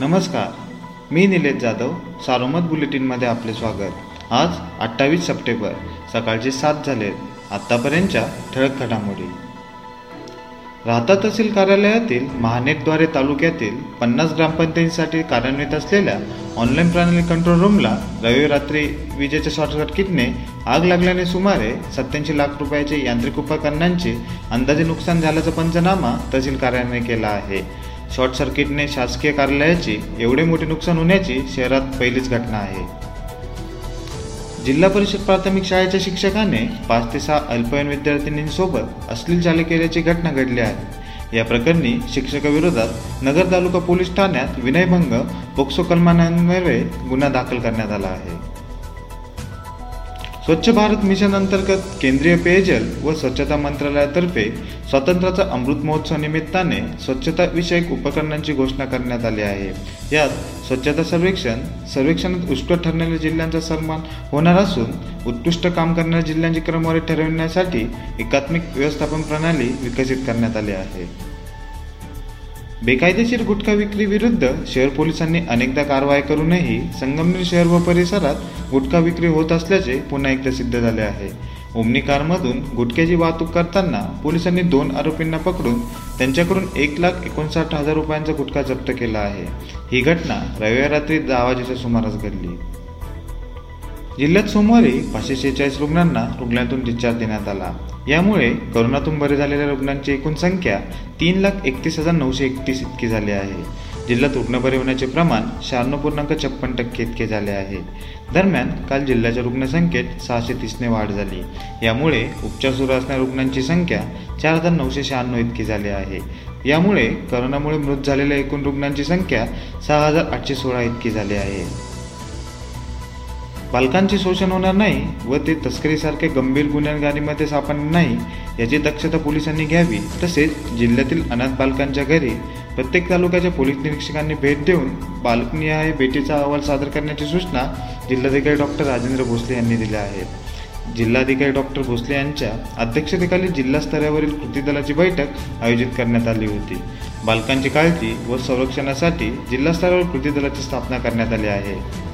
नमस्कार मी निलेश जाधव सारोमत बुलेटिनमध्ये आपले स्वागत. आज अठ्ठावीस सप्टेंबर सकाळचे सात झाले आत्तापर्यंतच्या ठळक घडामोडी. राहता तहसील कार्यालयातील महानेटद्वारे तालुक्यातील पन्नास ग्रामपंचायतीसाठी कार्यान्वित असलेल्या ऑनलाईन प्रणाली कंट्रोल रूमला रविवारी रात्री विजेच्या शॉर्टसर्किटने आग लागल्याने सुमारे सत्याऐंशी लाख रुपयाचे यांत्रिक उपकरणांचे अंदाजे नुकसान झाल्याचा पंचनामा तहसील कार्यालयाने केला आहे. शॉर्ट सर्किटने शासकीय कार्यालयाची एवढे मोठे नुकसान होण्याची शहरात पहिलीच घटना आहे. जिल्हा परिषद प्राथमिक शाळेच्या शिक्षकाने पाच ते सहा अल्पवयीन विद्यार्थिनींसोबत अश्लील चाले केल्याची घटना घडली आहे. या प्रकरणी शिक्षकाविरोधात नगर तालुका पोलीस ठाण्यात विनयभंग पोक्सो कलमान्वये गुन्हा दाखल करण्यात आला आहे. स्वच्छ भारत मिशन अंतर्गत केंद्रीय पेयजल व स्वच्छता मंत्रालयातर्फे स्वातंत्र्याचा अमृत महोत्सव निमित्ताने स्वच्छता विषयक उपकरणांची घोषणा करण्यात आली आहे. यात स्वच्छता सर्वेक्षण सर्वेक्षणात उत्कृष्ट ठरणाऱ्या जिल्ह्यांचा सन्मान होणार असून उत्कृष्ट काम करणाऱ्या जिल्ह्यांची क्रमवारी ठरविण्यासाठी एकात्मिक व्यवस्थापन प्रणाली विकसित करण्यात आली आहे. बेकायदेशीर गुटखा विक्री विरुद्ध शहर पोलिसांनी अनेकदा कारवाई करूनही संगमनेर शहर व परिसरात गुटखा विक्री होत असल्याचे पुन्हा एकदा सिद्ध झाले आहे. ओमनी कारमधून गुटख्याची वाहतूक करताना पोलिसांनी दोन आरोपींना पकडून त्यांच्याकडून एक लाख एकोणसाठ हजार रुपयांचा गुटखा जप्त केला आहे. ही घटना रविवार रात्री दहा वाजेच्या सुमारास घडली. जिल्ह्यात सोमवारी पाचशे शेहेचाळीस रुग्णांना रुग्णालयातून डिस्चार्ज देण्यात आला. यामुळे करोनातून बरे झालेल्या रुग्णांची एकूण संख्या तीन लाख एकतीस हजार नऊशे एकतीस इतकी झाली आहे. जिल्ह्यात रुग्ण बरे होण्याचे प्रमाण शहाण्णव पूर्णांक छप्पन टक्के इतके झाले आहे. दरम्यान काल जिल्ह्याच्या रुग्णसंख्येत सहाशे तीसने वाढ झाली. यामुळे उपचार सुरू असणाऱ्या रुग्णांची संख्या चार हजार नऊशे शहाण्णव इतकी झाली आहे. यामुळे करोनामुळे मृत झालेल्या एकूण रुग्णांची संख्या सहा हजार आठशे सोळा इतकी झाली आहे. बालकांचे शोषण होणार नाही व ते तस्करीसारख्या गंभीर गुन्हेगारीमध्ये सापडणार नाही याची दक्षता पोलिसांनी घ्यावी. तसेच जिल्ह्यातील अनाथ बालकांच्या घरी प्रत्येक तालुक्याच्या पोलीस निरीक्षकांनी भेट देऊन बालकनिहाय भेटीचा अहवाल सादर करण्याची सूचना जिल्हाधिकारी डॉक्टर राजेंद्र भोसले यांनी दिल्या आहेत. जिल्हाधिकारी डॉक्टर भोसले यांच्या अध्यक्षतेखाली जिल्हा स्तरावरील कृती दलाची बैठक आयोजित करण्यात आली होती. बालकांची काळजी व संरक्षणासाठी जिल्हास्तरावर कृती दलाची स्थापना करण्यात आली आहे.